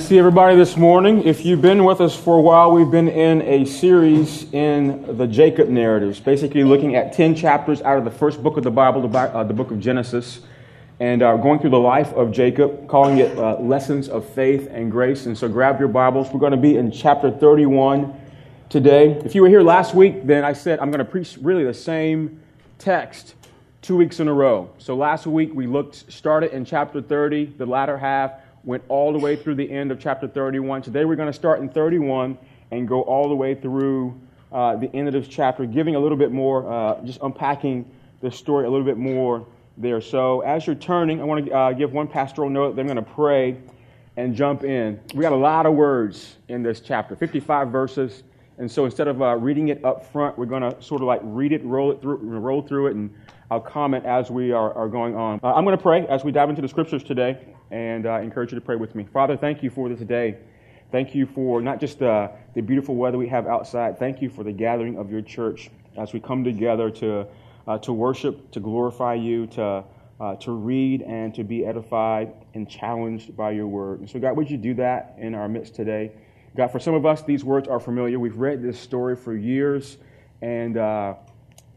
To see everybody this morning. If you've been with us for a while, we've been in a series in the Jacob narratives, basically looking at 10 chapters out of the first book of the Bible, the, uh, book of Genesis, and uh, going through the life of Jacob, calling it uh, Lessons of Faith and Grace. And so grab your Bibles. We're going to be in chapter 31 today. If you were here last week, then I said I'm going to preach really the same text two weeks in a row. So last week we looked, started in chapter 30, the latter half went all the way through the end of chapter 31. Today we're going to start in 31 and go all the way through uh, the end of this chapter, giving a little bit more, uh, just unpacking the story a little bit more there. So as you're turning, I want to uh, give one pastoral note. Then I'm going to pray and jump in. We got a lot of words in this chapter, 55 verses. And so instead of uh, reading it up front, we're going to sort of like read it, roll it through, roll through it, and I'll comment as we are, are going on. Uh, I'm going to pray as we dive into the scriptures today and uh, encourage you to pray with me. Father, thank you for this day. Thank you for not just uh, the beautiful weather we have outside. Thank you for the gathering of your church as we come together to, uh, to worship, to glorify you, to, uh, to read, and to be edified and challenged by your word. And so, God, would you do that in our midst today? God, for some of us, these words are familiar. We've read this story for years, and uh,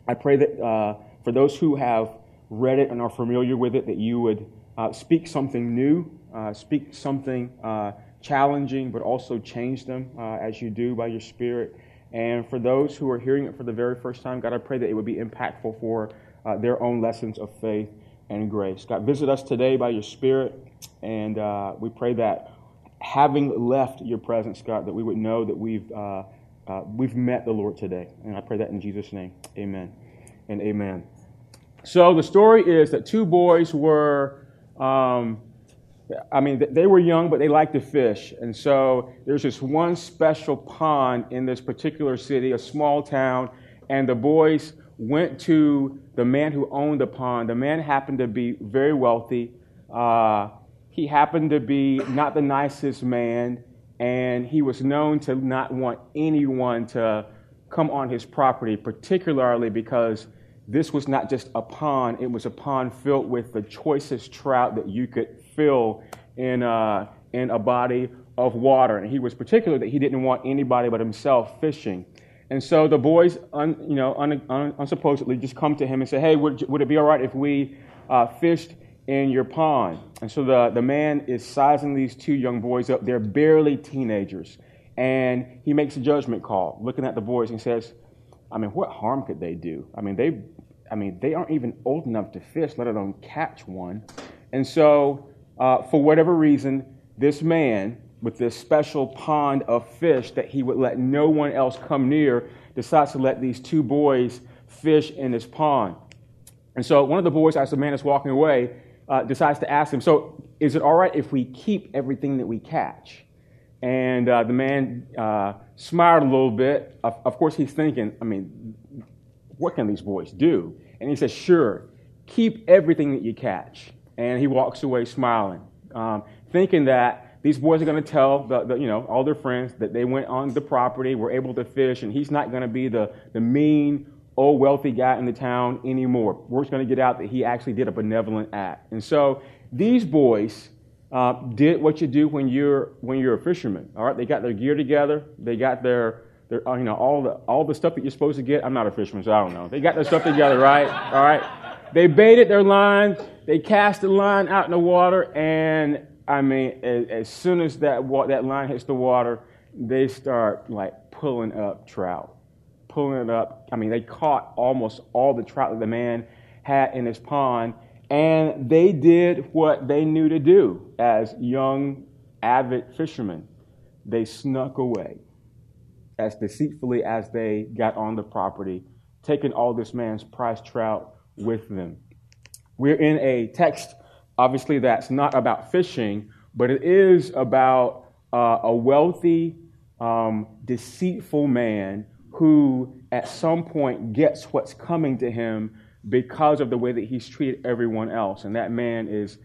I pray that uh, for those who have read it and are familiar with it, that you would uh, speak something new, uh, speak something uh, challenging, but also change them uh, as you do by your Spirit. And for those who are hearing it for the very first time, God, I pray that it would be impactful for uh, their own lessons of faith and grace. God, visit us today by your Spirit, and uh, we pray that having left your presence, God, that we would know that we've, we've met the Lord today. And I pray that in Jesus' name. Amen and amen. So the story is that two boys were um, I mean, they were young, but they liked to fish. And so there's this one special pond in this particular city, a small town, and the boys went to the man who owned the pond. The man happened to be very wealthy. Uh, he happened to be not the nicest man, and he was known to not want anyone to come on his property, particularly because this was not just a pond, it was a pond filled with the choicest trout that you could fill in, uh, in a body of water. And he was particular that he didn't want anybody but himself fishing. And so the boys, un, you know, un, un, unsupposedly just come to him and say, hey, would, would it be all right if we uh, fished in your pond? And so the, the man is sizing these two young boys up. They're barely teenagers. And he makes a judgment call, looking at the boys and says, I mean, what harm could they do? I mean, they, I mean, they aren't even old enough to fish, let alone catch one. And so, uh, for whatever reason, this man with this special pond of fish that he would let no one else come near decides to let these two boys fish in this pond. And so, one of the boys, as the man is walking away, uh, decides to ask him, So, is it all right if we keep everything that we catch? And uh, the man uh, smiled a little bit. Of, of, course, he's thinking, I mean, what can these boys do? And he says, Sure, keep everything that you catch. And he walks away smiling, um, thinking that these boys are going to tell the, the, you know, all their friends that they went on the property, were able to fish, and he's not going to be the, the mean, old, wealthy guy in the town anymore. Word's going to get out that he actually did a benevolent act. And so these boys uh, did what you do when you're when you're a fisherman. All right, they got their gear together, they got their their uh, you know all the all the stuff that you're supposed to get. I'm not a fisherman, so I don't know. They got their stuff together, right? All right. They baited their line, they cast the line out in the water, and I mean, as, as soon as that that line hits the water, they start like pulling up trout, pulling it up. I mean, they caught almost all the trout that the man had in his pond and they did what they knew to do as young, avid fishermen. They snuck away as deceitfully as they got on the property, taking all this man's prize trout with them. We're in a text, obviously, that's not about fishing, but it is about uh, a wealthy, um, deceitful man who, at some point, gets what's coming to him because of the way that he's treated everyone else. And that man is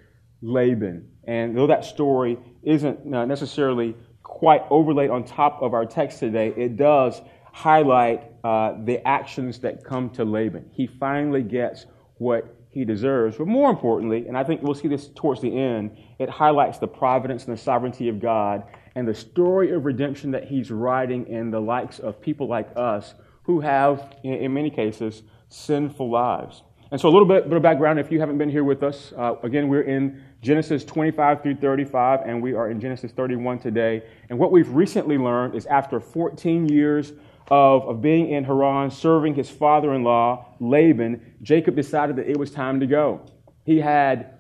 Laban. And though that story isn't necessarily quite overlaid on top of our text today, it does highlight uh, the actions that come to Laban. He finally gets what he deserves. But more importantly, and I think we'll see this towards the end, it highlights the providence and the sovereignty of God and the story of redemption that he's writing in the likes of people like us who have, in many cases, sinful lives. And so, a little bit, bit of background if you haven't been here with us. Uh, again, we're in Genesis 25 through 35, and we are in Genesis 31 today. And what we've recently learned is after 14 years of, of being in Haran, serving his father in law, Laban, Jacob decided that it was time to go. He had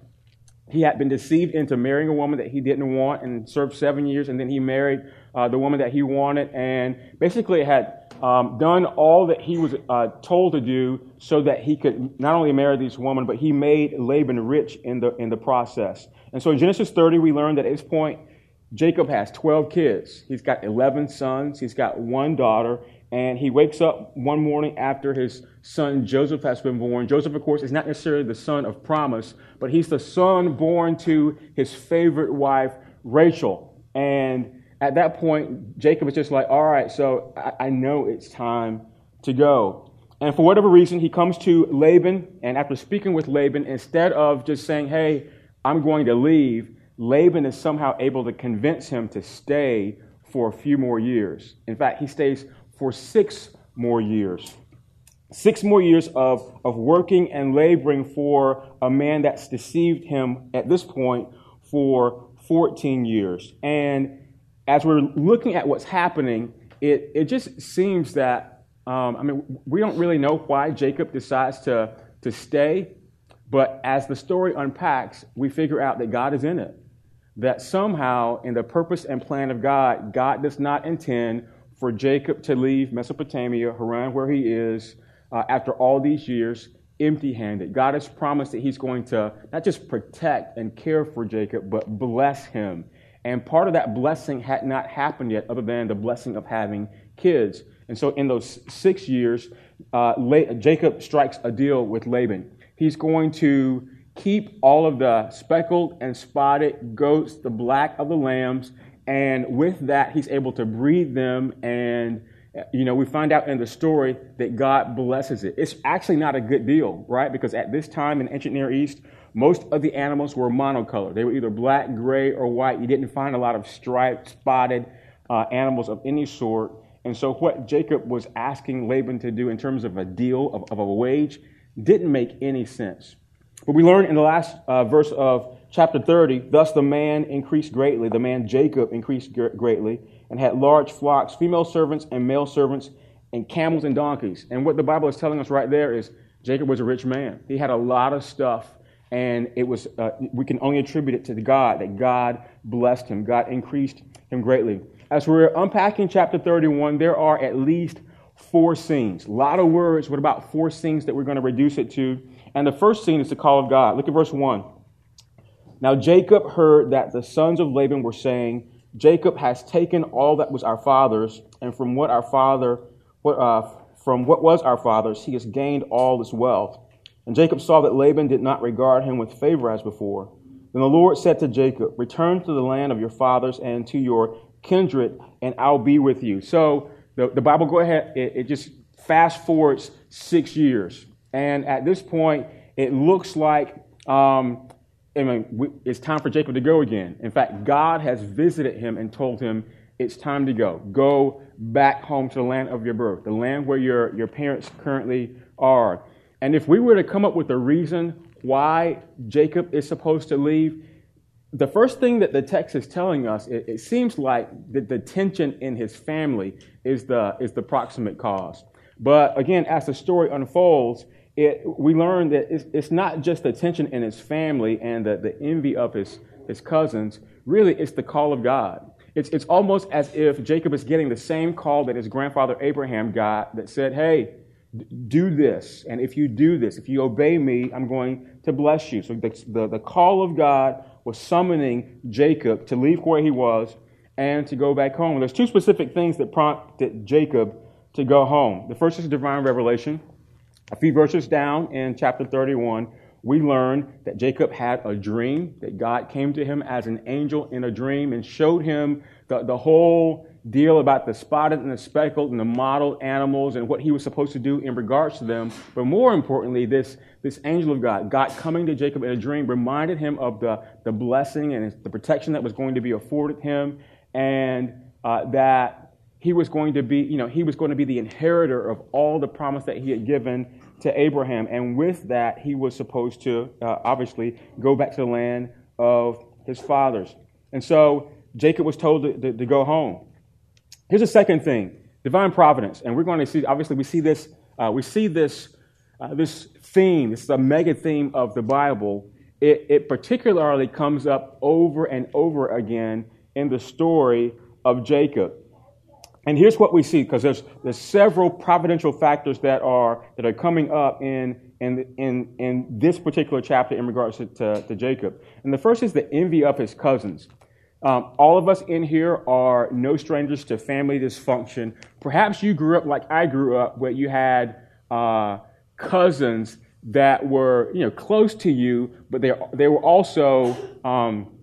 he had been deceived into marrying a woman that he didn't want and served seven years, and then he married uh, the woman that he wanted, and basically had um, done all that he was uh, told to do so that he could not only marry this woman, but he made Laban rich in the, in the process. And so in Genesis 30, we learn that at this point, Jacob has 12 kids. He's got 11 sons, he's got one daughter, and he wakes up one morning after his son Joseph has been born. Joseph, of course, is not necessarily the son of promise, but he's the son born to his favorite wife, Rachel. And at that point, Jacob is just like, all right, so I, I know it's time to go. And for whatever reason, he comes to Laban, and after speaking with Laban, instead of just saying, hey, I'm going to leave, Laban is somehow able to convince him to stay for a few more years. In fact, he stays for six more years. Six more years of, of working and laboring for a man that's deceived him at this point for 14 years. And as we're looking at what's happening, it, it just seems that, um, I mean, we don't really know why Jacob decides to, to stay, but as the story unpacks, we figure out that God is in it. That somehow, in the purpose and plan of God, God does not intend for Jacob to leave Mesopotamia, Haran, where he is, uh, after all these years, empty handed. God has promised that he's going to not just protect and care for Jacob, but bless him and part of that blessing had not happened yet, other than the blessing of having kids. And so, in those six years, uh, Jacob strikes a deal with Laban. He's going to keep all of the speckled and spotted goats, the black of the lambs, and with that, he's able to breed them. And, you know, we find out in the story that God blesses it. It's actually not a good deal, right? Because at this time in ancient Near East, most of the animals were monocolored. They were either black, gray, or white. You didn't find a lot of striped, spotted uh, animals of any sort. And so, what Jacob was asking Laban to do in terms of a deal, of, of a wage, didn't make any sense. But we learn in the last uh, verse of chapter 30 thus the man increased greatly, the man Jacob increased greatly, and had large flocks, female servants and male servants, and camels and donkeys. And what the Bible is telling us right there is Jacob was a rich man. He had a lot of stuff and it was uh, we can only attribute it to God that God blessed him. God increased him greatly. As we're unpacking chapter 31, there are at least four scenes. A lot of words, but about four scenes that we're going to reduce it to. And the first scene is the call of God. Look at verse 1. Now Jacob heard that the sons of Laban were saying, Jacob has taken all that was our father's, and from what our father, what, uh, from what was our father's, he has gained all this wealth. And Jacob saw that Laban did not regard him with favor as before. Then the Lord said to Jacob, Return to the land of your fathers and to your kindred, and I'll be with you. So the, the Bible, go ahead, it, it just fast forwards six years. And at this point, it looks like um, I mean, it's time for Jacob to go again. In fact, God has visited him and told him, It's time to go. Go back home to the land of your birth, the land where your, your parents currently are. And if we were to come up with a reason why Jacob is supposed to leave, the first thing that the text is telling us, it, it seems like the, the tension in his family is the, is the proximate cause. But again, as the story unfolds, it, we learn that it's, it's, not just the tension in his family and the, the envy of his, his cousins. Really, it's the call of God. It's, it's almost as if Jacob is getting the same call that his grandfather Abraham got that said, Hey, do this. And if you do this, if you obey me, I'm going to bless you. So the, the, the, call of God was summoning Jacob to leave where he was and to go back home. There's two specific things that prompted Jacob to go home. The first is divine revelation. A few verses down in chapter 31, we learn that Jacob had a dream, that God came to him as an angel in a dream and showed him the, the whole deal about the spotted and the speckled and the mottled animals and what he was supposed to do in regards to them. But more importantly, this, this angel of God, God coming to Jacob in a dream, reminded him of the, the blessing and the protection that was going to be afforded him and uh, that he was going to be, you know, he was going to be the inheritor of all the promise that he had given to Abraham. And with that, he was supposed to uh, obviously go back to the land of his fathers. And so Jacob was told to, to, to go home. Here's a second thing divine providence. And we're going to see, obviously, we see this, uh, we see this, uh, this theme, this is a mega theme of the Bible. It, it particularly comes up over and over again in the story of Jacob. And here's what we see, because there's, there's several providential factors that are, that are coming up in, in, in, in this particular chapter in regards to, to, to Jacob. And the first is the envy of his cousins. Um, all of us in here are no strangers to family dysfunction. Perhaps you grew up like I grew up, where you had uh, cousins that were you know close to you, but they they were also um,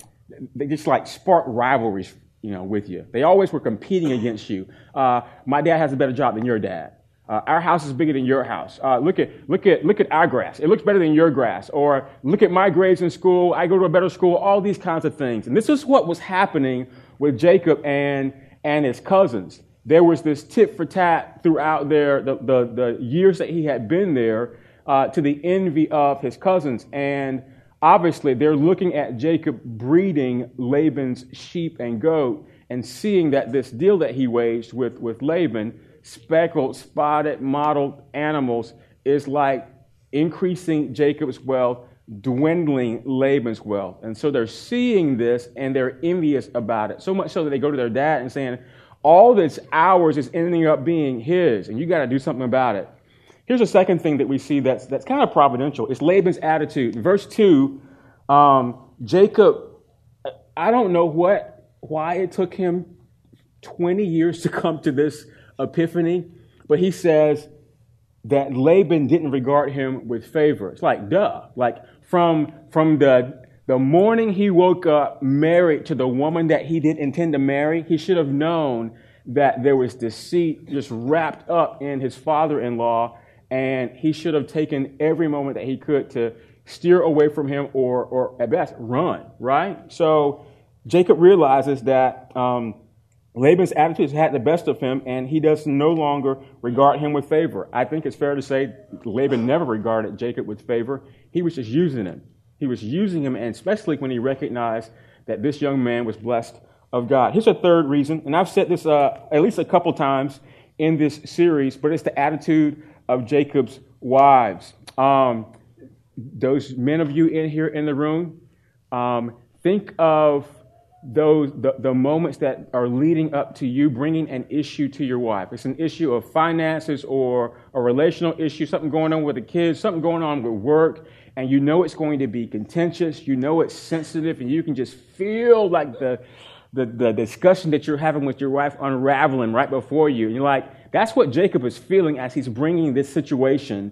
they just like spark rivalries you know, with you. They always were competing against you. Uh, my dad has a better job than your dad. Uh, our house is bigger than your house. Uh, look at look at look at our grass. It looks better than your grass. Or look at my grades in school. I go to a better school. All these kinds of things. And this is what was happening with Jacob and and his cousins. There was this tit for tat throughout their the, the, the years that he had been there uh, to the envy of his cousins and Obviously, they're looking at Jacob breeding Laban's sheep and goat and seeing that this deal that he waged with, with Laban, speckled, spotted, mottled animals, is like increasing Jacob's wealth, dwindling Laban's wealth. And so they're seeing this and they're envious about it. So much so that they go to their dad and saying, All this ours is ending up being his, and you got to do something about it. Here's a second thing that we see that's, that's kind of providential. It's Laban's attitude. Verse 2, um, Jacob, I don't know what, why it took him 20 years to come to this epiphany, but he says that Laban didn't regard him with favor. It's like, duh. Like, from, from the, the morning he woke up married to the woman that he didn't intend to marry, he should have known that there was deceit just wrapped up in his father in law and he should have taken every moment that he could to steer away from him or, or at best, run, right? So Jacob realizes that um, Laban's attitude has had the best of him, and he does no longer regard him with favor. I think it's fair to say Laban never regarded Jacob with favor. He was just using him. He was using him, and especially when he recognized that this young man was blessed of God. Here's a third reason, and I've said this uh, at least a couple times in this series, but it's the attitude of Jacob's wives. Um, those men of you in here in the room, um, think of those the, the moments that are leading up to you bringing an issue to your wife. It's an issue of finances or a relational issue, something going on with the kids, something going on with work, and you know it's going to be contentious. You know it's sensitive, and you can just feel like the the, the discussion that you're having with your wife unraveling right before you. And you're like, that's what Jacob is feeling as he's bringing this situation,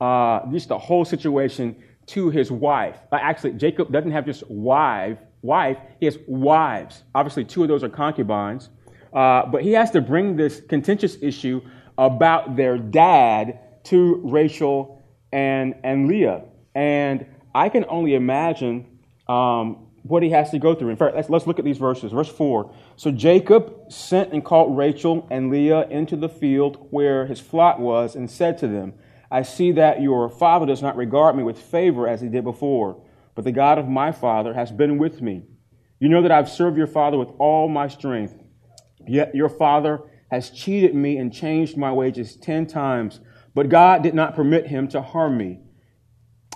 uh, just the whole situation, to his wife. Actually, Jacob doesn't have just wife, wife, he has wives. Obviously, two of those are concubines. Uh, but he has to bring this contentious issue about their dad to Rachel and, and Leah. And I can only imagine um, what he has to go through. In fact, let's, let's look at these verses. Verse 4. So Jacob sent and called Rachel and Leah into the field where his flock was and said to them, I see that your father does not regard me with favor as he did before, but the God of my father has been with me. You know that I've served your father with all my strength. Yet your father has cheated me and changed my wages ten times, but God did not permit him to harm me.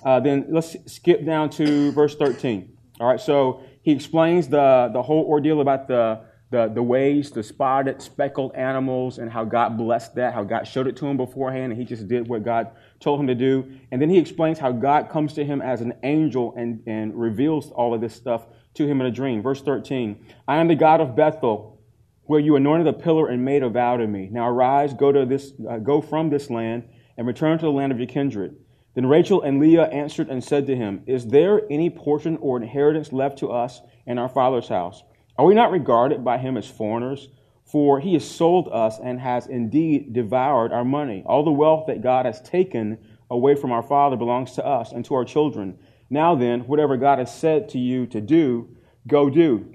Uh, then let's skip down to verse 13. All right, so he explains the, the whole ordeal about the, the, the ways, the spotted, speckled animals, and how God blessed that, how God showed it to him beforehand, and he just did what God told him to do. And then he explains how God comes to him as an angel and, and reveals all of this stuff to him in a dream. Verse 13 I am the God of Bethel, where you anointed a pillar and made a vow to me. Now arise, go, to this, uh, go from this land, and return to the land of your kindred. Then Rachel and Leah answered and said to him, Is there any portion or inheritance left to us in our father's house? Are we not regarded by him as foreigners? For he has sold us and has indeed devoured our money. All the wealth that God has taken away from our father belongs to us and to our children. Now then, whatever God has said to you to do, go do.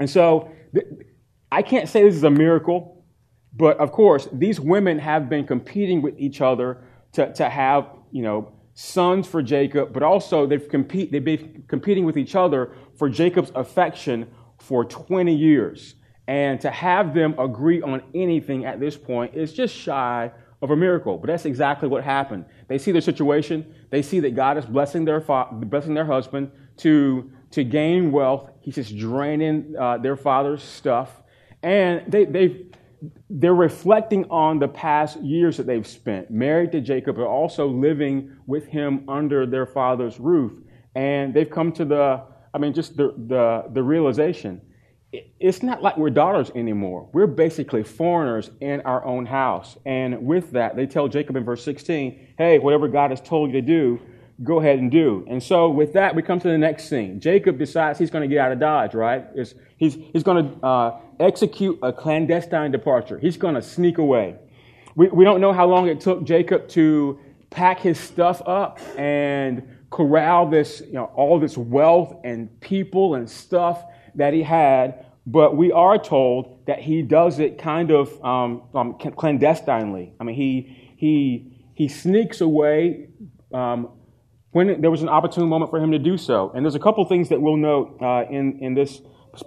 And so, I can't say this is a miracle, but of course, these women have been competing with each other to, to have, you know, sons for Jacob, but also they've, compete, they've been competing with each other for Jacob's affection for 20 years. And to have them agree on anything at this point is just shy of a miracle. But that's exactly what happened. They see their situation. They see that God is blessing their, fa- blessing their husband to, to gain wealth. He's just draining uh, their father's stuff. And they, they they're reflecting on the past years that they've spent married to Jacob, but also living with him under their father's roof. And they've come to the, I mean, just the, the, the realization it's not like we're daughters anymore. We're basically foreigners in our own house. And with that, they tell Jacob in verse 16, hey, whatever God has told you to do, go ahead and do. And so with that, we come to the next scene. Jacob decides he's going to get out of Dodge, right? It's, he's, he's going to uh, execute a clandestine departure. He's going to sneak away. We, we don't know how long it took Jacob to pack his stuff up and corral this, you know, all this wealth and people and stuff that he had, but we are told that he does it kind of um, um, clandestinely. I mean, he, he, he sneaks away um, when there was an opportune moment for him to do so. And there's a couple things that we'll note uh, in, in this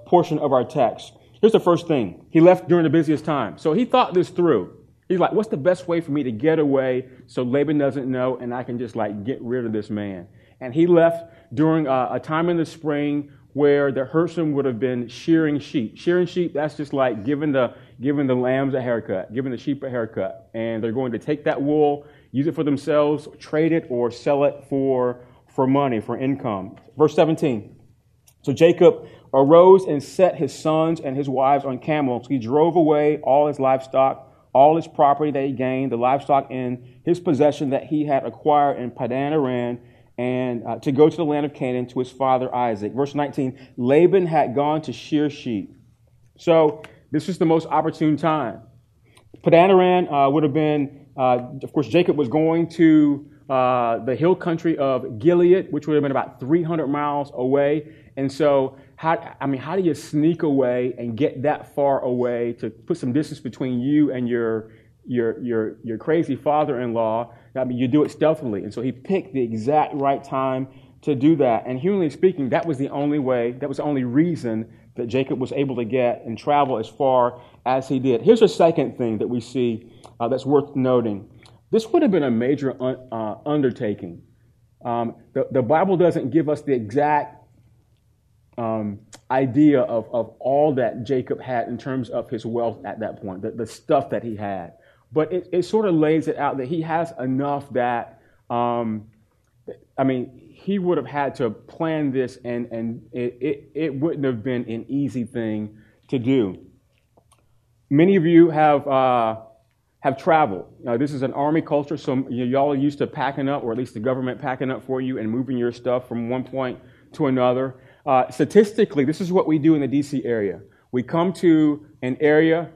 portion of our text. Here's the first thing he left during the busiest time. So he thought this through. He's like, what's the best way for me to get away so Laban doesn't know and I can just like get rid of this man? And he left during a, a time in the spring where the herdsman would have been shearing sheep. Shearing sheep, that's just like giving the, giving the lambs a haircut, giving the sheep a haircut. And they're going to take that wool, use it for themselves, trade it, or sell it for, for money, for income. Verse 17. So Jacob arose and set his sons and his wives on camels. He drove away all his livestock, all his property that he gained, the livestock in his possession that he had acquired in Padan Aram and uh, to go to the land of Canaan to his father Isaac. Verse 19 Laban had gone to shear sheep. So this was the most opportune time. Padan Aram uh, would have been, of course, Jacob was going to uh, the hill country of Gilead, which would have been about 300 miles away. And so, how, I mean, how do you sneak away and get that far away to put some distance between you and your your, your, your crazy father in law. I mean, you do it stealthily. And so he picked the exact right time to do that. And humanly speaking, that was the only way, that was the only reason that Jacob was able to get and travel as far as he did. Here's a second thing that we see uh, that's worth noting. This would have been a major un- uh, undertaking. Um, the, the Bible doesn't give us the exact um, idea of, of all that Jacob had in terms of his wealth at that point, the, the stuff that he had. But it, it sort of lays it out that he has enough that, um, I mean, he would have had to plan this, and, and it, it, it wouldn't have been an easy thing to do. Many of you have, uh, have traveled. Now, this is an army culture, so y'all are used to packing up, or at least the government packing up for you and moving your stuff from one point to another. Uh, statistically, this is what we do in the DC area. We come to an area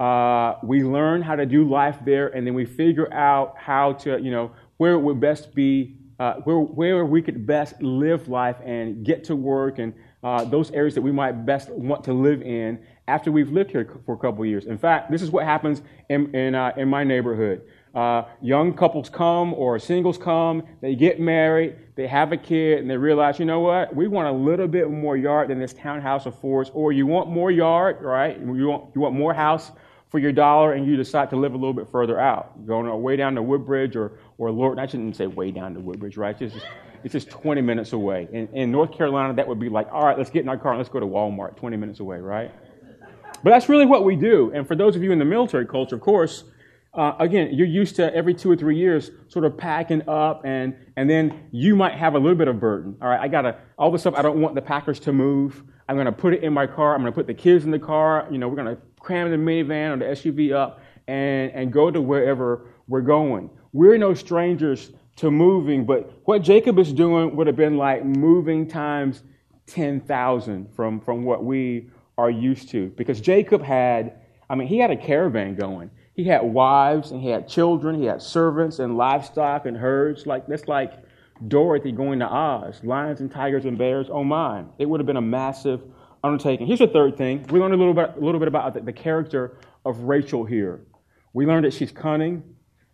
uh, we learn how to do life there, and then we figure out how to, you know, where it would best be, uh, where, where we could best live life and get to work and uh, those areas that we might best want to live in after we've lived here for a couple years. In fact, this is what happens in, in, uh, in my neighborhood. Uh, young couples come or singles come, they get married, they have a kid, and they realize, you know what, we want a little bit more yard than this townhouse affords, or you want more yard, right? You want, you want more house for your dollar and you decide to live a little bit further out, going way down to Woodbridge or, or Lord, I shouldn't say way down to Woodbridge, right? It's just, it's just 20 minutes away. In, in North Carolina, that would be like, all right, let's get in our car and let's go to Walmart, 20 minutes away, right? But that's really what we do. And for those of you in the military culture, of course, uh, again, you're used to every two or three years sort of packing up, and, and then you might have a little bit of burden. All right, I got to, all the stuff I don't want the Packers to move. I'm going to put it in my car. I'm going to put the kids in the car. You know, we're going to cram the minivan or the SUV up and, and go to wherever we're going. We're no strangers to moving, but what Jacob is doing would have been like moving times 10,000 from, from what we are used to. Because Jacob had, I mean, he had a caravan going. He had wives and he had children, he had servants and livestock and herds. Like that's like Dorothy going to Oz, lions and tigers and bears. Oh my! It would have been a massive undertaking. Here's the third thing: we learned a little bit, a little bit about the, the character of Rachel here. We learned that she's cunning.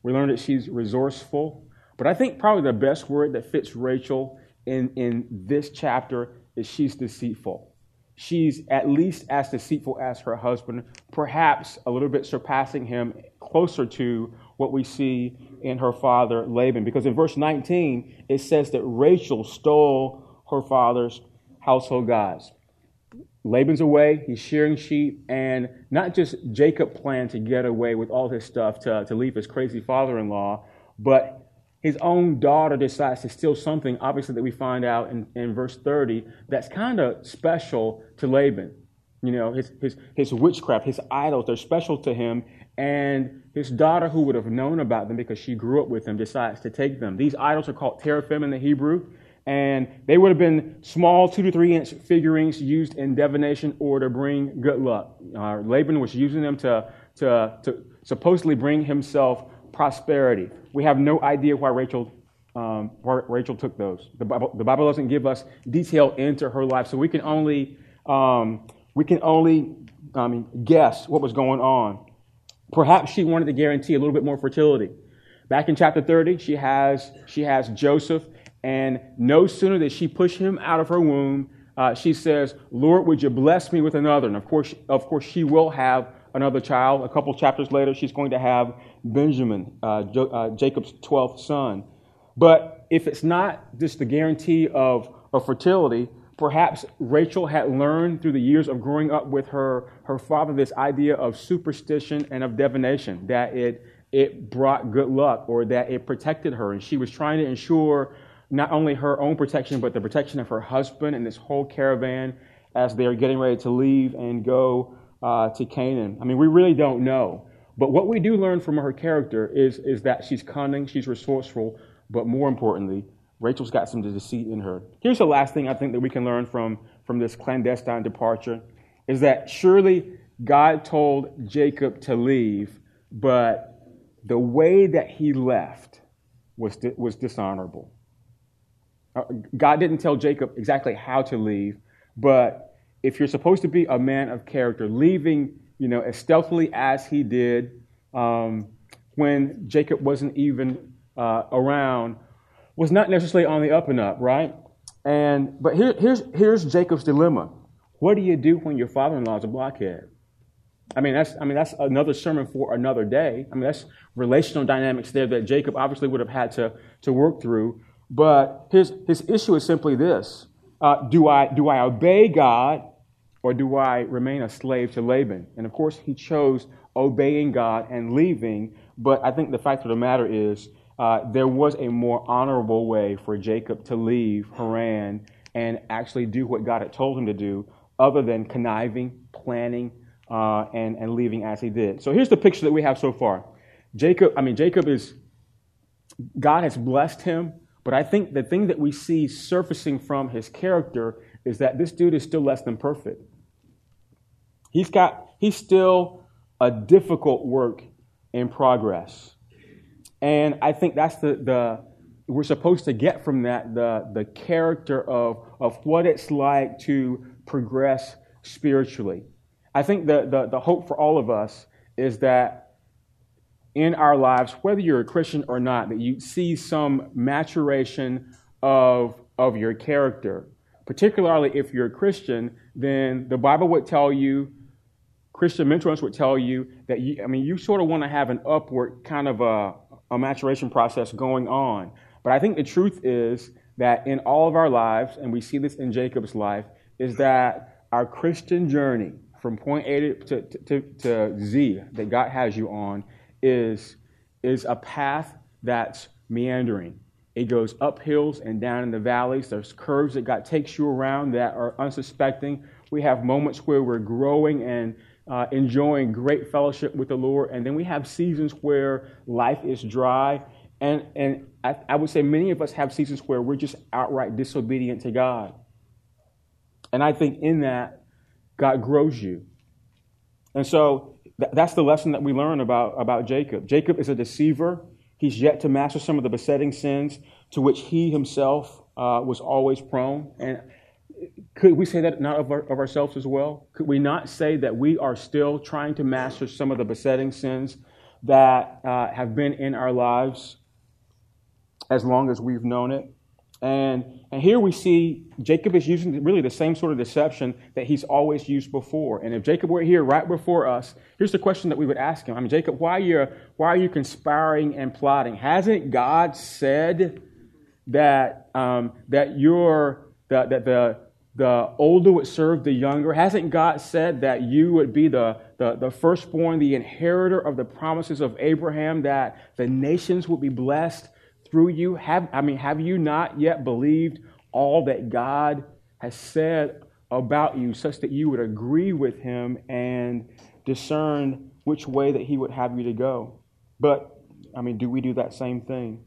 We learned that she's resourceful. But I think probably the best word that fits Rachel in, in this chapter is she's deceitful she's at least as deceitful as her husband, perhaps a little bit surpassing him, closer to what we see in her father Laban. Because in verse 19, it says that Rachel stole her father's household gods. Laban's away, he's shearing sheep, and not just Jacob planned to get away with all his stuff to, to leave his crazy father in law, but his own daughter decides to steal something, obviously, that we find out in, in verse 30, that's kind of special to Laban. You know, his, his, his witchcraft, his idols, they're special to him. And his daughter, who would have known about them because she grew up with them, decides to take them. These idols are called teraphim in the Hebrew. And they would have been small, two to three inch figurines used in divination or to bring good luck. Uh, Laban was using them to, to, to supposedly bring himself prosperity. We have no idea why Rachel, um, why Rachel took those. The Bible, the Bible doesn't give us detail into her life, so we can only, um, we can only guess what was going on. Perhaps she wanted to guarantee a little bit more fertility. Back in chapter 30, she has, she has Joseph, and no sooner did she push him out of her womb, uh, she says, Lord, would you bless me with another? And of course, of course, she will have another child. A couple chapters later, she's going to have Benjamin, uh, jo- uh, Jacob's 12th son. But if it's not just the guarantee of, of fertility, perhaps Rachel had learned through the years of growing up with her, her father this idea of superstition and of divination, that it, it brought good luck or that it protected her. And she was trying to ensure not only her own protection, but the protection of her husband and this whole caravan as they are getting ready to leave and go uh, to Canaan. I mean, we really don't know. But what we do learn from her character is, is that she's cunning, she's resourceful, but more importantly, Rachel's got some deceit in her. Here's the last thing I think that we can learn from, from this clandestine departure is that surely God told Jacob to leave, but the way that he left was, was dishonorable. Uh, God didn't tell Jacob exactly how to leave, but if you're supposed to be a man of character, leaving, you know, as stealthily as he did um, when Jacob wasn't even uh, around, was not necessarily on the up and up, right? And but here, here's here's Jacob's dilemma. What do you do when your father-in-law is a blockhead? I mean, that's I mean that's another sermon for another day. I mean, that's relational dynamics there that Jacob obviously would have had to to work through. But his his issue is simply this: uh, Do I do I obey God or do I remain a slave to Laban? And of course, he chose obeying God and leaving. But I think the fact of the matter is, uh, there was a more honorable way for Jacob to leave Haran and actually do what God had told him to do, other than conniving, planning, uh, and, and leaving as he did. So here's the picture that we have so far. Jacob, I mean, Jacob is, God has blessed him, but I think the thing that we see surfacing from his character is that this dude is still less than perfect. He's got, he's still a difficult work in progress. And I think that's the, the we're supposed to get from that the, the character of, of what it's like to progress spiritually. I think the, the, the hope for all of us is that in our lives, whether you're a Christian or not, that you see some maturation of, of your character. Particularly if you're a Christian, then the Bible would tell you Christian mentors would tell you that you, I mean, you sort of want to have an upward kind of a, a maturation process going on. But I think the truth is that in all of our lives, and we see this in Jacob's life, is that our Christian journey from point A to, to, to, Z that God has you on is, is a path that's meandering. It goes up hills and down in the valleys. There's curves that God takes you around that are unsuspecting. We have moments where we're growing and uh, enjoying great fellowship with the Lord. And then we have seasons where life is dry And, and I, I would say many of us have seasons where we're just outright disobedient to God. And I think in that, God grows you. And so th- that's the lesson that we learn about, about Jacob. Jacob is a deceiver. He's yet to master some of the besetting sins to which he himself uh, was always prone. And could we say that not of, our, of ourselves as well? Could we not say that we are still trying to master some of the besetting sins that uh, have been in our lives as long as we've known it? And, and here we see Jacob is using really the same sort of deception that he's always used before. And if Jacob were here right before us, here's the question that we would ask him. I mean, Jacob, why are you, why are you conspiring and plotting? Hasn't God said that, um, that you're, that, that the, the older would serve the younger? Hasn't God said that you would be the, the, the firstborn, the inheritor of the promises of Abraham, that the nations would be blessed? through you? Have, I mean, have you not yet believed all that God has said about you, such that you would agree with him and discern which way that he would have you to go? But, I mean, do we do that same thing?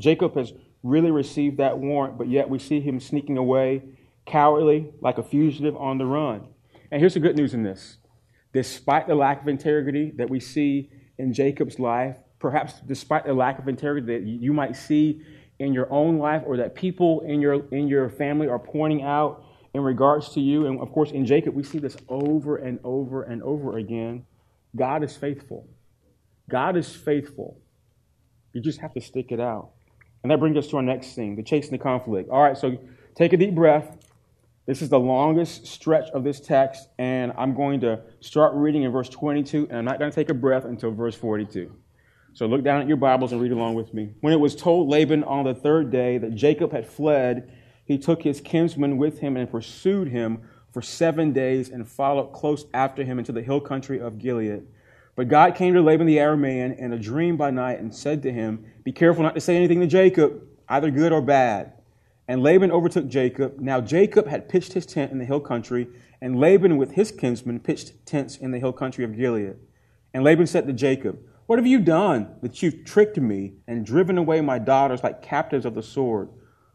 Jacob has really received that warrant, but yet we see him sneaking away cowardly, like a fugitive on the run. And here's the good news in this. Despite the lack of integrity that we see in Jacob's life, perhaps despite the lack of integrity that you might see in your own life or that people in your in your family are pointing out in regards to you and of course in Jacob we see this over and over and over again God is faithful. God is faithful. You just have to stick it out. And that brings us to our next thing the chasing the conflict. All right so take a deep breath this is the longest stretch of this text and I'm going to start reading in verse 22 and I'm not going to take a breath until verse 42 so look down at your Bibles and read along with me. When it was told Laban on the third day that Jacob had fled, he took his kinsman with him and pursued him for seven days and followed close after him into the hill country of Gilead. But God came to Laban the Aramean in a dream by night and said to him, Be careful not to say anything to Jacob, either good or bad. And Laban overtook Jacob. Now Jacob had pitched his tent in the hill country, and Laban with his kinsmen pitched tents in the hill country of Gilead. And Laban said to Jacob, what have you done that you've tricked me and driven away my daughters like captives of the sword?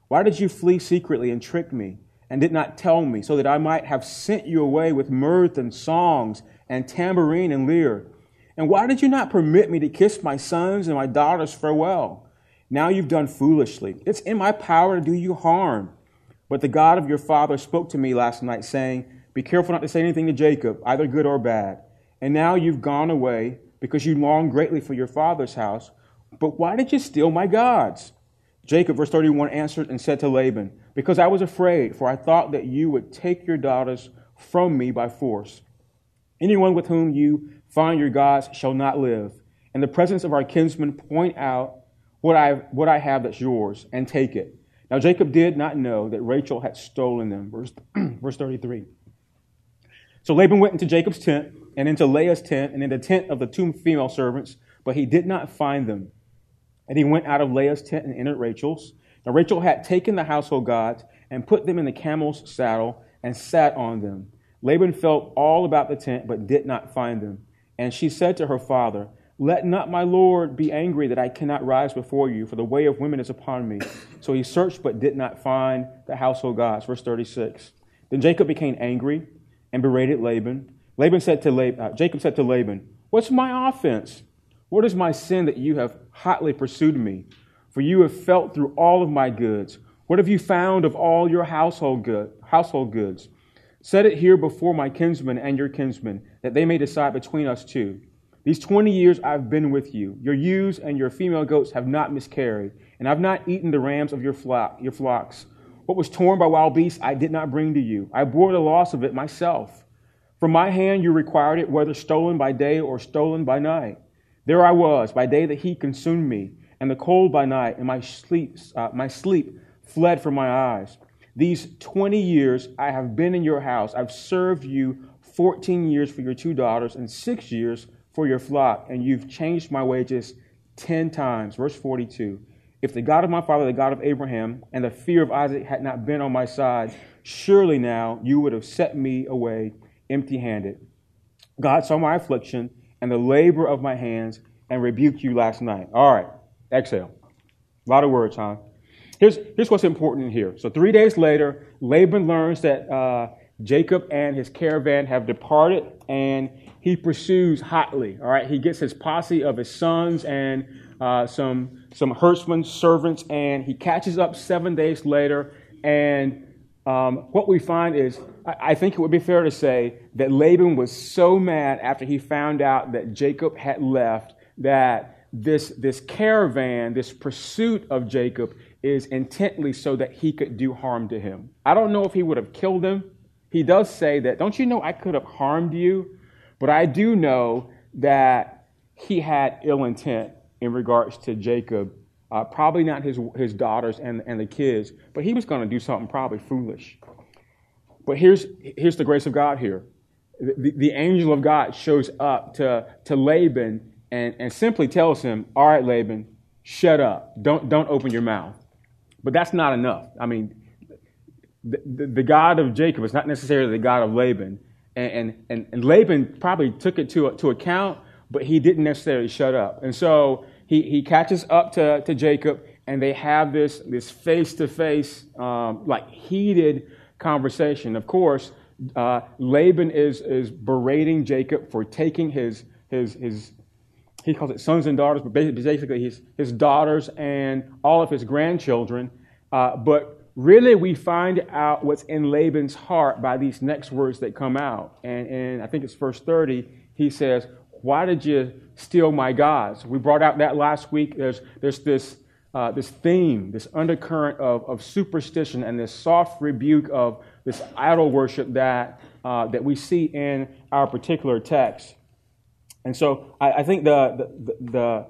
Why did you flee secretly and trick me and did not tell me so that I might have sent you away with mirth and songs and tambourine and lyre? And why did you not permit me to kiss my sons and my daughters farewell? Now you've done foolishly. It's in my power to do you harm. But the God of your father spoke to me last night, saying, Be careful not to say anything to Jacob, either good or bad. And now you've gone away because you long greatly for your father's house. But why did you steal my gods? Jacob, verse 31, answered and said to Laban, Because I was afraid, for I thought that you would take your daughters from me by force. Anyone with whom you find your gods shall not live. In the presence of our kinsmen, point out what I, what I have that's yours and take it. Now Jacob did not know that Rachel had stolen them. Verse, verse 33. So Laban went into Jacob's tent and into Leah's tent and in the tent of the two female servants, but he did not find them. And he went out of Leah's tent and entered Rachel's. Now Rachel had taken the household gods and put them in the camel's saddle and sat on them. Laban felt all about the tent, but did not find them. And she said to her father, Let not my Lord be angry that I cannot rise before you, for the way of women is upon me. So he searched, but did not find the household gods. Verse 36. Then Jacob became angry and berated Laban. Laban said to Laban, uh, Jacob said to Laban, What's my offense? What is my sin that you have hotly pursued me? For you have felt through all of my goods. What have you found of all your household, good, household goods? Set it here before my kinsmen and your kinsmen, that they may decide between us two. These twenty years I've been with you. Your ewes and your female goats have not miscarried, and I've not eaten the rams of your, flock, your flocks. What was torn by wild beasts I did not bring to you. I bore the loss of it myself. From my hand you required it, whether stolen by day or stolen by night. There I was, by day the heat consumed me, and the cold by night, and my sleep, uh, my sleep fled from my eyes. These 20 years I have been in your house. I've served you 14 years for your two daughters and six years for your flock, and you've changed my wages 10 times. Verse 42. If the God of my father, the God of Abraham, and the fear of Isaac had not been on my side, surely now you would have set me away empty handed. God saw my affliction and the labor of my hands and rebuked you last night. All right, exhale. A lot of words, huh? Here's, here's what's important here. So, three days later, Laban learns that uh, Jacob and his caravan have departed, and he pursues hotly. All right, he gets his posse of his sons and uh, some some herdsmen, servants, and he catches up seven days later. And um, what we find is, I, I think it would be fair to say that Laban was so mad after he found out that Jacob had left that this this caravan, this pursuit of Jacob, is intently so that he could do harm to him. I don't know if he would have killed him. He does say that, don't you know I could have harmed you? But I do know that he had ill intent in regards to Jacob. Uh, probably not his, his daughters and, and the kids, but he was going to do something probably foolish. But here's, here's the grace of God here. The, the angel of God shows up to, to Laban and, and simply tells him, All right, Laban, shut up. Don't, don't open your mouth. But that's not enough. I mean, the, the, the God of Jacob is not necessarily the God of Laban. And, and, and, Laban probably took it to, to account, but he didn't necessarily shut up. And so he, he catches up to, to Jacob, and they have this this face to face, like heated conversation. Of course, uh, Laban is, is berating Jacob for taking his, his, his he calls it sons and daughters, but basically his, his daughters and all of his grandchildren. Uh, but really, we find out what's in Laban's heart by these next words that come out. And, and I think it's verse 30. He says, Why did you steal my gods? We brought out that last week. There's, there's this, uh, this theme, this undercurrent of, of superstition and this soft rebuke of this idol worship that, uh, that we see in our particular text. And so I, I think the, the, the,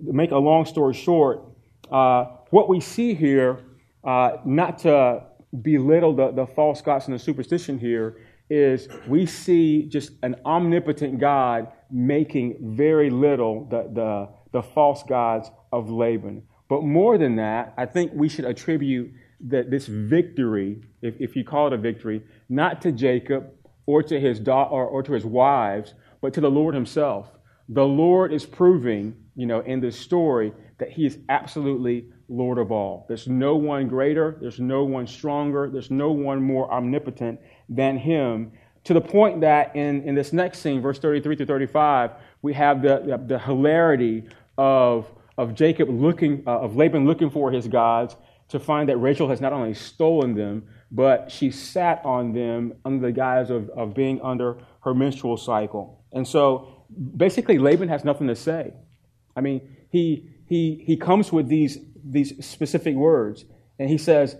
the, make a long story short, uh, what we see here, uh, not to belittle the, the false gods and the superstition here, is we see just an omnipotent God making very little the, the, the false gods of Laban. But more than that, I think we should attribute that this victory, if, if you call it a victory, not to Jacob or to his da- or, or to his wives, but to the Lord Himself. The Lord is proving, you know, in this story that He is absolutely Lord of all. There's no one greater, there's no one stronger, there's no one more omnipotent than Him. To the point that in, in this next scene, verse 33 to 35, we have the, the, the hilarity of, of Jacob looking, uh, of Laban looking for his gods to find that Rachel has not only stolen them, but she sat on them under the guise of, of being under her menstrual cycle. And so basically, Laban has nothing to say. I mean, he, he, he comes with these, these specific words, and he says,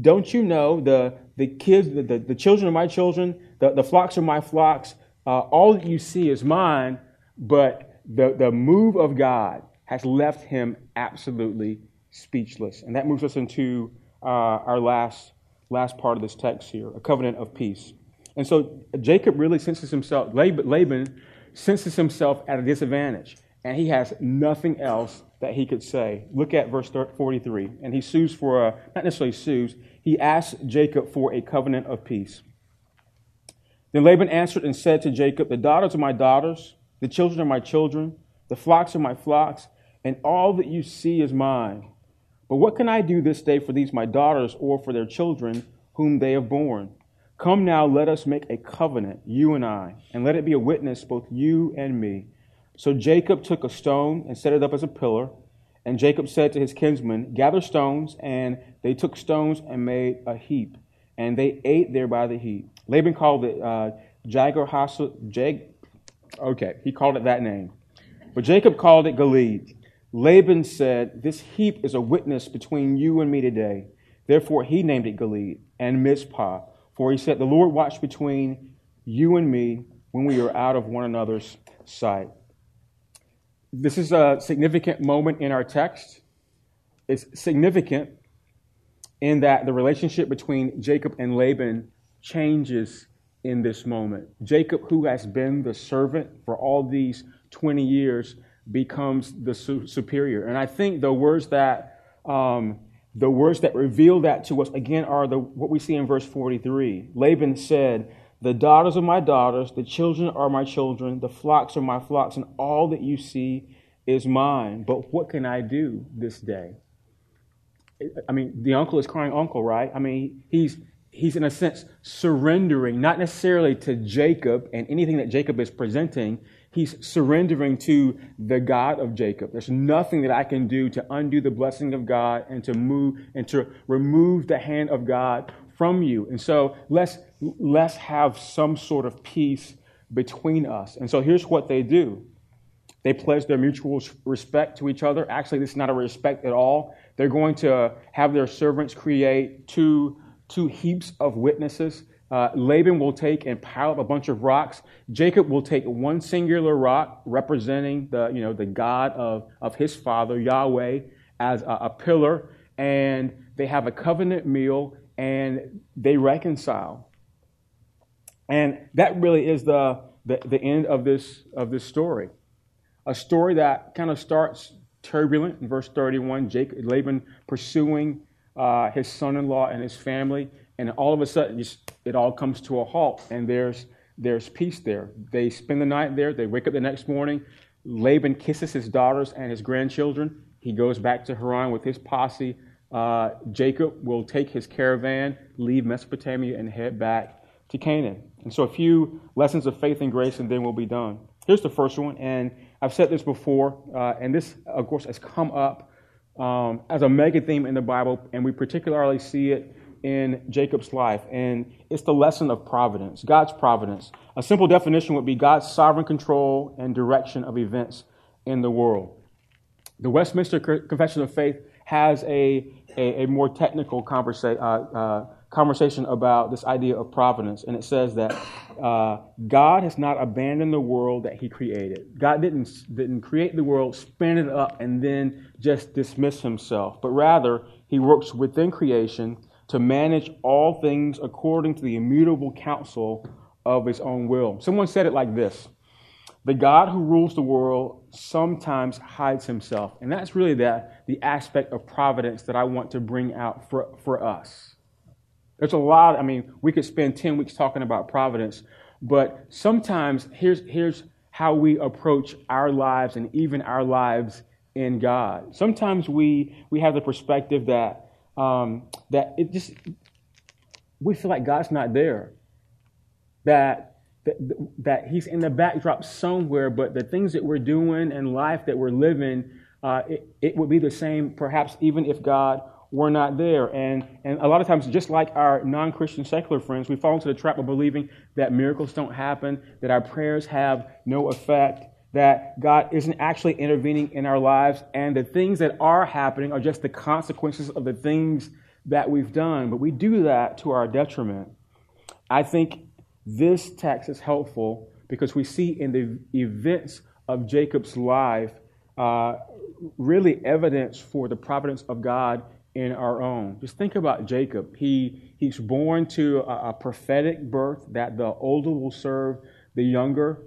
Don't you know the, the kids, the, the, the children are my children, the, the flocks are my flocks, uh, all that you see is mine, but the, the move of God has left him absolutely speechless. And that moves us into uh, our last, last part of this text here a covenant of peace. And so Jacob really senses himself, Laban senses himself at a disadvantage, and he has nothing else that he could say. Look at verse 43. And he sues for a, not necessarily sues, he asks Jacob for a covenant of peace. Then Laban answered and said to Jacob, The daughters are my daughters, the children are my children, the flocks are my flocks, and all that you see is mine. But what can I do this day for these my daughters or for their children whom they have borne? Come now, let us make a covenant, you and I, and let it be a witness, both you and me. So Jacob took a stone and set it up as a pillar. And Jacob said to his kinsmen, Gather stones. And they took stones and made a heap. And they ate there by the heap. Laban called it uh, Jagar Jag. Okay, he called it that name. But Jacob called it Gilead. Laban said, This heap is a witness between you and me today. Therefore he named it Gilead and Mizpah for he said, The Lord watched between you and me when we are out of one another's sight. This is a significant moment in our text. It's significant in that the relationship between Jacob and Laban changes in this moment. Jacob, who has been the servant for all these 20 years, becomes the su- superior. And I think the words that um, the words that reveal that to us again are the, what we see in verse 43. Laban said, The daughters are my daughters, the children are my children, the flocks are my flocks, and all that you see is mine. But what can I do this day? I mean, the uncle is crying uncle, right? I mean, he's he's in a sense surrendering, not necessarily to Jacob and anything that Jacob is presenting. He's surrendering to the God of Jacob. There's nothing that I can do to undo the blessing of God and to move and to remove the hand of God from you. And so let's let's have some sort of peace between us. And so here's what they do. They pledge their mutual respect to each other. Actually, this is not a respect at all. They're going to have their servants create two, two heaps of witnesses. Uh, Laban will take and pile up a bunch of rocks. Jacob will take one singular rock representing the, you know, the God of, of his father, Yahweh, as a, a pillar. And they have a covenant meal and they reconcile. And that really is the, the, the end of this, of this story. A story that kind of starts turbulent in verse 31, Jacob, Laban pursuing uh, his son in law and his family. And all of a sudden, it all comes to a halt, and there's, there's peace there. They spend the night there. They wake up the next morning. Laban kisses his daughters and his grandchildren. He goes back to Haran with his posse. Uh, Jacob will take his caravan, leave Mesopotamia, and head back to Canaan. And so, a few lessons of faith and grace, and then we'll be done. Here's the first one, and I've said this before, uh, and this, of course, has come up um, as a mega theme in the Bible, and we particularly see it in Jacob's life, and it's the lesson of providence, God's providence. A simple definition would be God's sovereign control and direction of events in the world. The Westminster Confession of Faith has a, a, a more technical conversa- uh, uh, conversation about this idea of providence, and it says that uh, God has not abandoned the world that He created. God didn't didn't create the world, spin it up, and then just dismiss Himself, but rather He works within creation to manage all things according to the immutable counsel of His own will. Someone said it like this. The God who rules the world sometimes hides himself. And that's really that, the aspect of providence that I want to bring out for, for us. There's a lot, I mean, we could spend 10 weeks talking about providence, but sometimes here's, here's how we approach our lives and even our lives in God. Sometimes we, we have the perspective that, um, that it just, we feel like God's not there. That, that, that He's in the backdrop somewhere, but the things that we're doing and life that we're living, uh, it, it would be the same perhaps even if God were not there. And, and a lot of times, just like our non Christian secular friends, we fall into the trap of believing that miracles don't happen, that our prayers have no effect, that God isn't actually intervening in our lives, and the things that are happening are just the consequences of the things that we've done. But we do that to our detriment. I think this text is helpful because we see in the events of Jacob's life uh, really evidence for the providence of God in our own. Just think about Jacob. He, he's born to a, a, prophetic birth that the older will serve the younger.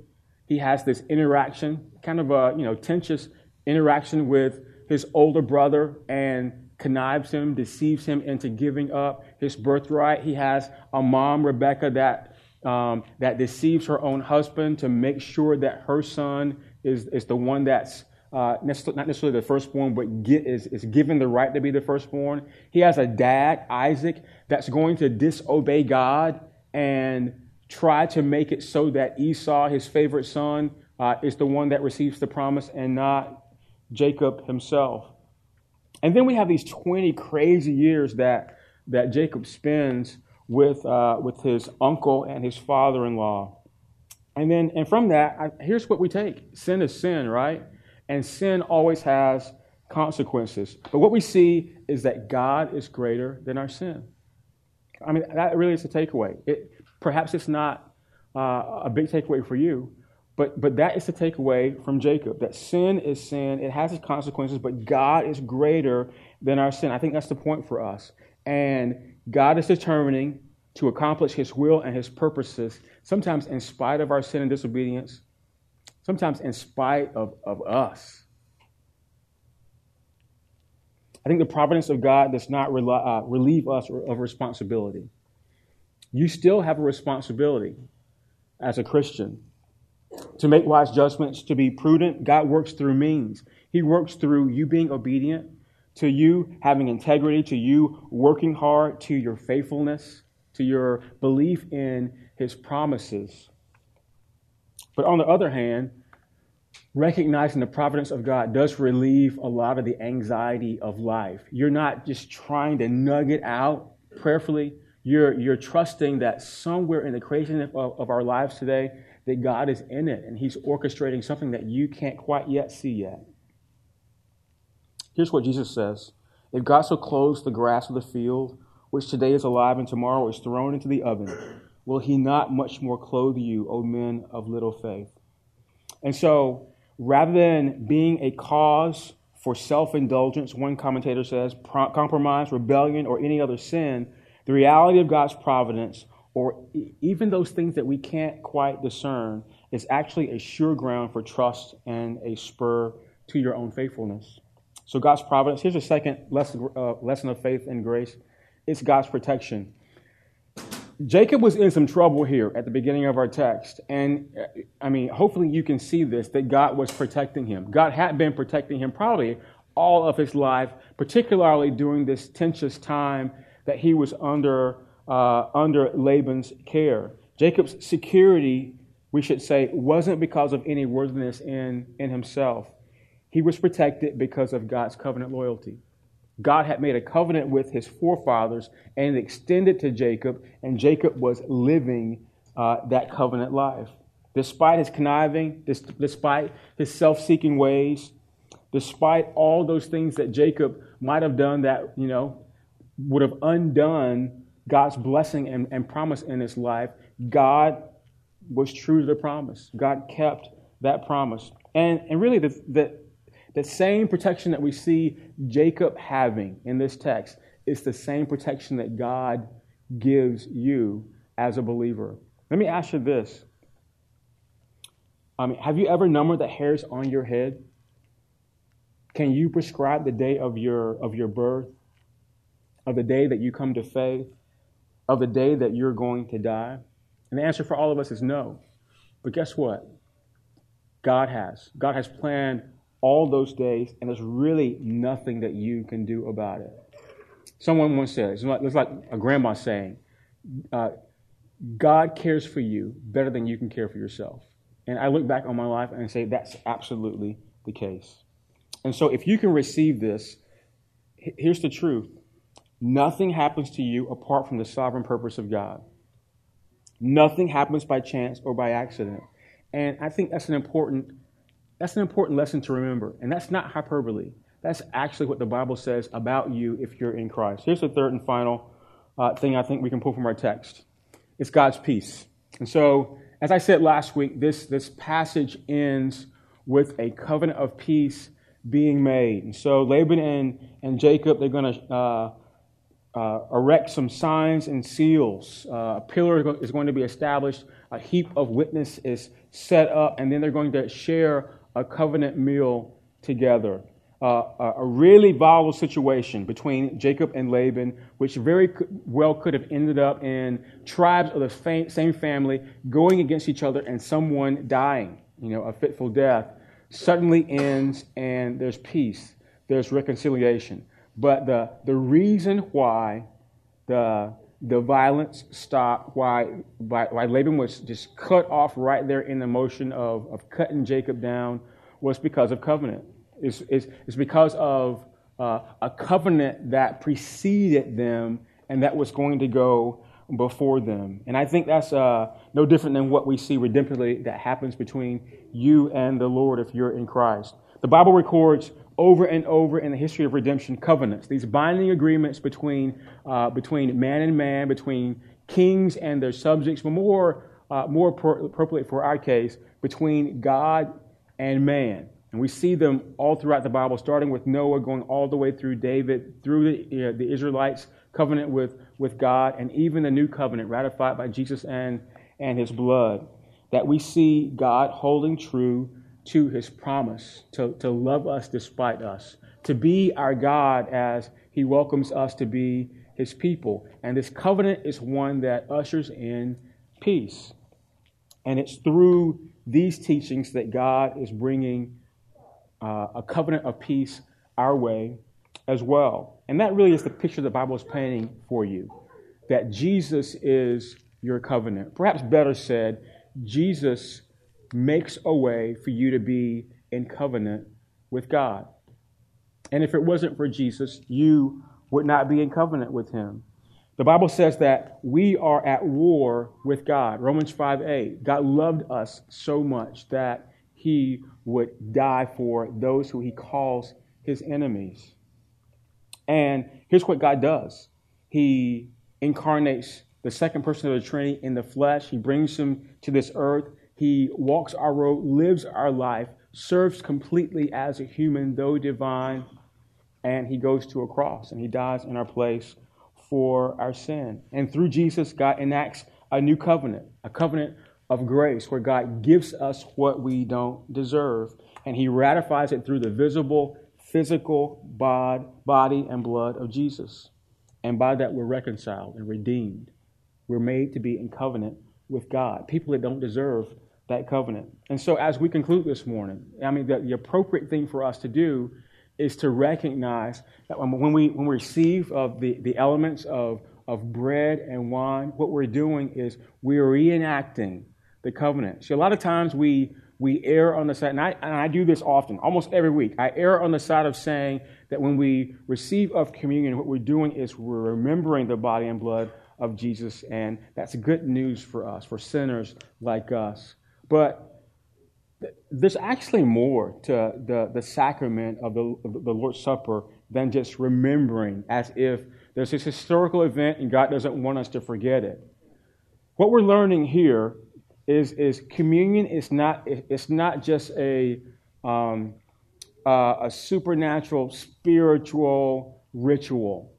He has this interaction, kind of a you know tenuous interaction with his older brother, and connives him, deceives him into giving up his birthright. He has a mom, Rebecca, that um, that deceives her own husband to make sure that her son is, is the one that's uh, not necessarily the firstborn, but get, is, is given the right to be the firstborn. He has a dad, Isaac, that's going to disobey God and try to make it so that Esau, his favorite son, uh, is the one that receives the promise and not Jacob himself. And then we have these 20 crazy years that, that Jacob spends with, uh, with his uncle and his father in law. And then, and from that, I, here's what we take sin is sin, right? And sin always has consequences. But what we see is that God is greater than our sin. I mean, that really is the takeaway. It, perhaps it's not uh, a big takeaway for you, but, but that is the takeaway from Jacob that sin is sin, it has its consequences, but God is greater than our sin. I think that's the point for us. And God is determining to accomplish his will and his purposes, sometimes in spite of our sin and disobedience, sometimes in spite of, of us. I think the providence of God does not uh, relieve us of responsibility. You still have a responsibility as a Christian to make wise judgments, to be prudent. God works through means. He works through you being obedient to you having integrity, to you working hard, to your faithfulness, to your belief in his promises. But on the other hand, recognizing the providence of God does relieve a lot of the anxiety of life. You're not just trying to nug it out prayerfully. You're, you're trusting that somewhere in the creation of, of our lives today, that God is in it and He's orchestrating something that you can't quite yet see yet. Here's what Jesus says If God so clothes the grass of the field, which today is alive and tomorrow is thrown into the oven, will He not much more clothe you, O men of little faith? And so, rather than being a cause for self indulgence, one commentator says, compromise, rebellion, or any other sin, the reality of God's providence, or even those things that we can't quite discern, is actually a sure ground for trust and a spur to your own faithfulness. So, God's providence. Here's a second lesson, uh, lesson of faith and grace it's God's protection. Jacob was in some trouble here at the beginning of our text. And I mean, hopefully you can see this that God was protecting him. God had been protecting him probably all of his life, particularly during this tenuous time that he was under, uh, under Laban's care. Jacob's security, we should say, wasn't because of any worthiness in, in himself. He was protected because of God's covenant loyalty. God had made a covenant with his forefathers and extended to Jacob, and Jacob was living uh, that covenant life. Despite his conniving, despite his self seeking ways, despite all those things that Jacob might have done that, you know, would have undone God's blessing and, and promise in his life, God was true to the promise. God kept that promise. And, and really, the, the, the same protection that we see Jacob having in this text is the same protection that God gives you as a believer. Let me ask you this. I mean, have you ever numbered the hairs on your head? Can you prescribe the day of your, of your birth, of the day that you come to faith, of the day that you're going to die? And the answer for all of us is no. But guess what? God has. God has planned all those days, and there's really nothing that you can do about it. Someone once said, it's like, a grandma saying, uh, God cares for you better than you can care for yourself. And I look back on my life and say that's absolutely the case. And so if you can receive this, here's the truth nothing happens to you apart from the sovereign purpose of God. Nothing happens by chance or by accident. And I think that's an important that's an important lesson to remember. And that's not hyperbole. That's actually what the Bible says about you if you're in Christ. Here's the third and final uh, thing I think we can pull from our text it's God's peace. And so, as I said last week, this, this passage ends with a covenant of peace being made. And so, Laban and, and Jacob, they're going to. Uh, uh, erect some signs and seals. Uh, a pillar is going to be established. A heap of witness is set up, and then they're going to share a covenant meal together. Uh, a really volatile situation between Jacob and Laban, which very well could have ended up in tribes of the same family going against each other and someone dying, you know, a fitful death, suddenly ends and there's peace, there's reconciliation. But the, the reason why the, the violence stopped, why, why, why Laban was just cut off right there in the motion of, of cutting Jacob down was because of covenant. It's, it's, it's because of uh, a covenant that preceded them and that was going to go before them. And I think that's uh, no different than what we see redemptively that happens between you and the Lord if you're in Christ. The Bible records over and over in the history of redemption covenants, these binding agreements between, uh, between man and man, between kings and their subjects, but more, uh, more appropriate for our case, between God and man. And we see them all throughout the Bible, starting with Noah, going all the way through David, through the, uh, the Israelites' covenant with, with God, and even the new covenant ratified by Jesus and, and his blood. That we see God holding true to his promise to, to love us despite us, to be our God as he welcomes us to be his people. And this covenant is one that ushers in peace. And it's through these teachings that God is bringing uh, a covenant of peace our way as well. And that really is the picture the Bible is painting for you that Jesus is your covenant. Perhaps better said, Jesus makes a way for you to be in covenant with God. And if it wasn't for Jesus, you would not be in covenant with him. The Bible says that we are at war with God. Romans 5 8. God loved us so much that he would die for those who he calls his enemies. And here's what God does He incarnates the second person of the Trinity in the flesh, He brings him to this earth. He walks our road, lives our life, serves completely as a human, though divine, and he goes to a cross and he dies in our place for our sin. And through Jesus, God enacts a new covenant, a covenant of grace where God gives us what we don't deserve. And he ratifies it through the visible physical bod, body and blood of Jesus. And by that, we're reconciled and redeemed. We're made to be in covenant with God, people that don't deserve that covenant. And so, as we conclude this morning, I mean, the, the appropriate thing for us to do is to recognize that when we, when we receive of the, the elements of, of bread and wine, what we're doing is we're reenacting the covenant. See, a lot of times we we err on the side, and I, and I do this often, almost every week. I err on the side of saying that when we receive of communion, what we're doing is we're remembering the body and blood of Jesus, and that's good news for us, for sinners like us. But there's actually more to the, the sacrament of the, the Lord's Supper than just remembering as if there's this historical event and God doesn't want us to forget it. What we're learning here is, is communion is not, it's not just a, um, uh, a supernatural, spiritual ritual.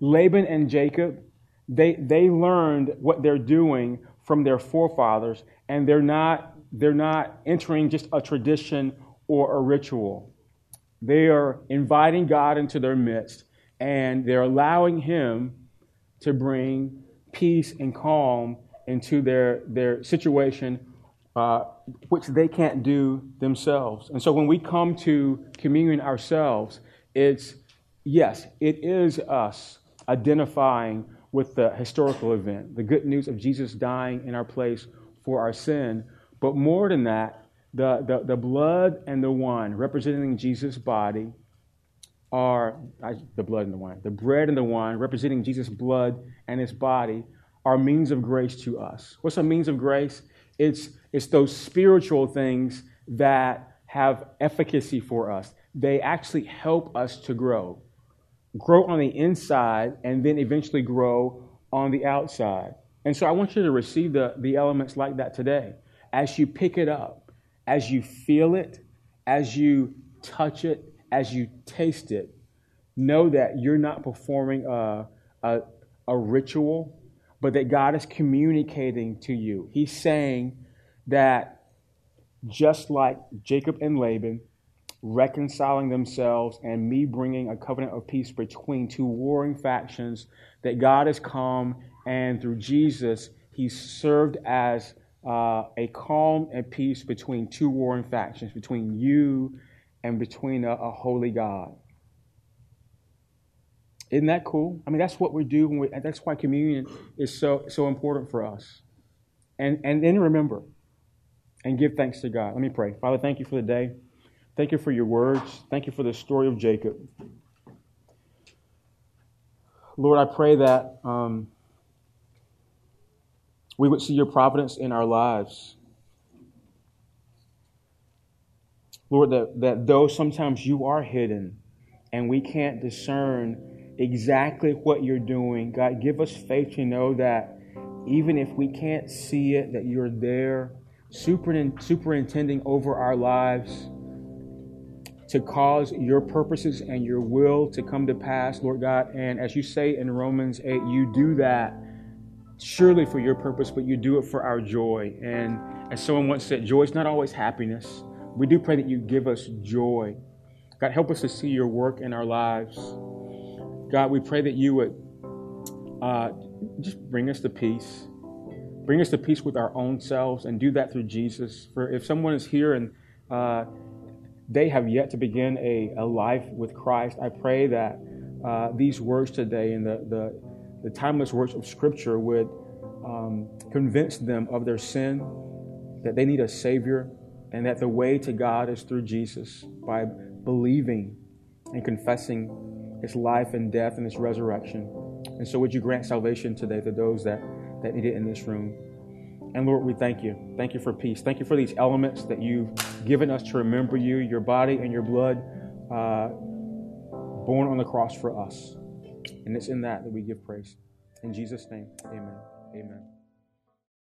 Laban and Jacob, they, they learned what they're doing from their forefathers, and they're not, they're not entering just a tradition or a ritual. They are inviting God into their midst, and they're allowing Him to bring peace and calm into their, their situation, uh, which they can't do themselves. And so when we come to communion ourselves, it's, yes, it is us identifying with the historical event, the good news of Jesus dying in our place for our sin. But more than that, the, the, the blood and the wine representing Jesus' body are I, the blood and the wine, the bread and the wine representing Jesus' blood and his body are means of grace to us. What's a means of grace? It's, it's those spiritual things that have efficacy for us. They actually help us to grow. Grow on the inside and then eventually grow on the outside. And so I want you to receive the, the elements like that today. As you pick it up, as you feel it, as you touch it, as you taste it, know that you're not performing a, a, a ritual but that God is communicating to you. He's saying that just like Jacob and Laban reconciling themselves and me bringing a covenant of peace between two warring factions, that God has come and through Jesus, he served as uh, a calm and peace between two warring factions, between you and between a, a holy God. Isn't that cool? I mean, that's what we do. We, that's why communion is so so important for us. And and then remember, and give thanks to God. Let me pray. Father, thank you for the day. Thank you for your words. Thank you for the story of Jacob. Lord, I pray that um, we would see your providence in our lives. Lord, that, that though sometimes you are hidden and we can't discern exactly what you're doing. God, give us faith to know that even if we can't see it, that you're there, superintending over our lives to cause your purposes and your will to come to pass, Lord God. And as you say in Romans 8, you do that surely for your purpose, but you do it for our joy. And as someone once said, joy is not always happiness. We do pray that you give us joy. God, help us to see your work in our lives. God, we pray that you would uh, just bring us to peace. Bring us to peace with our own selves and do that through Jesus. For if someone is here and uh, they have yet to begin a, a life with Christ, I pray that uh, these words today and the, the, the, timeless words of Scripture would um, convince them of their sin, that they need a Savior, and that the way to God is through Jesus by believing and confessing His life and death and His resurrection. And so, would you grant salvation today to those that, that need it in this room? And Lord, we thank you. Thank you for peace. Thank you for these elements that you've given us to remember you, your body and your blood, uh, borne on the cross for us. And it's in that that we give praise. In Jesus' name, amen. Amen.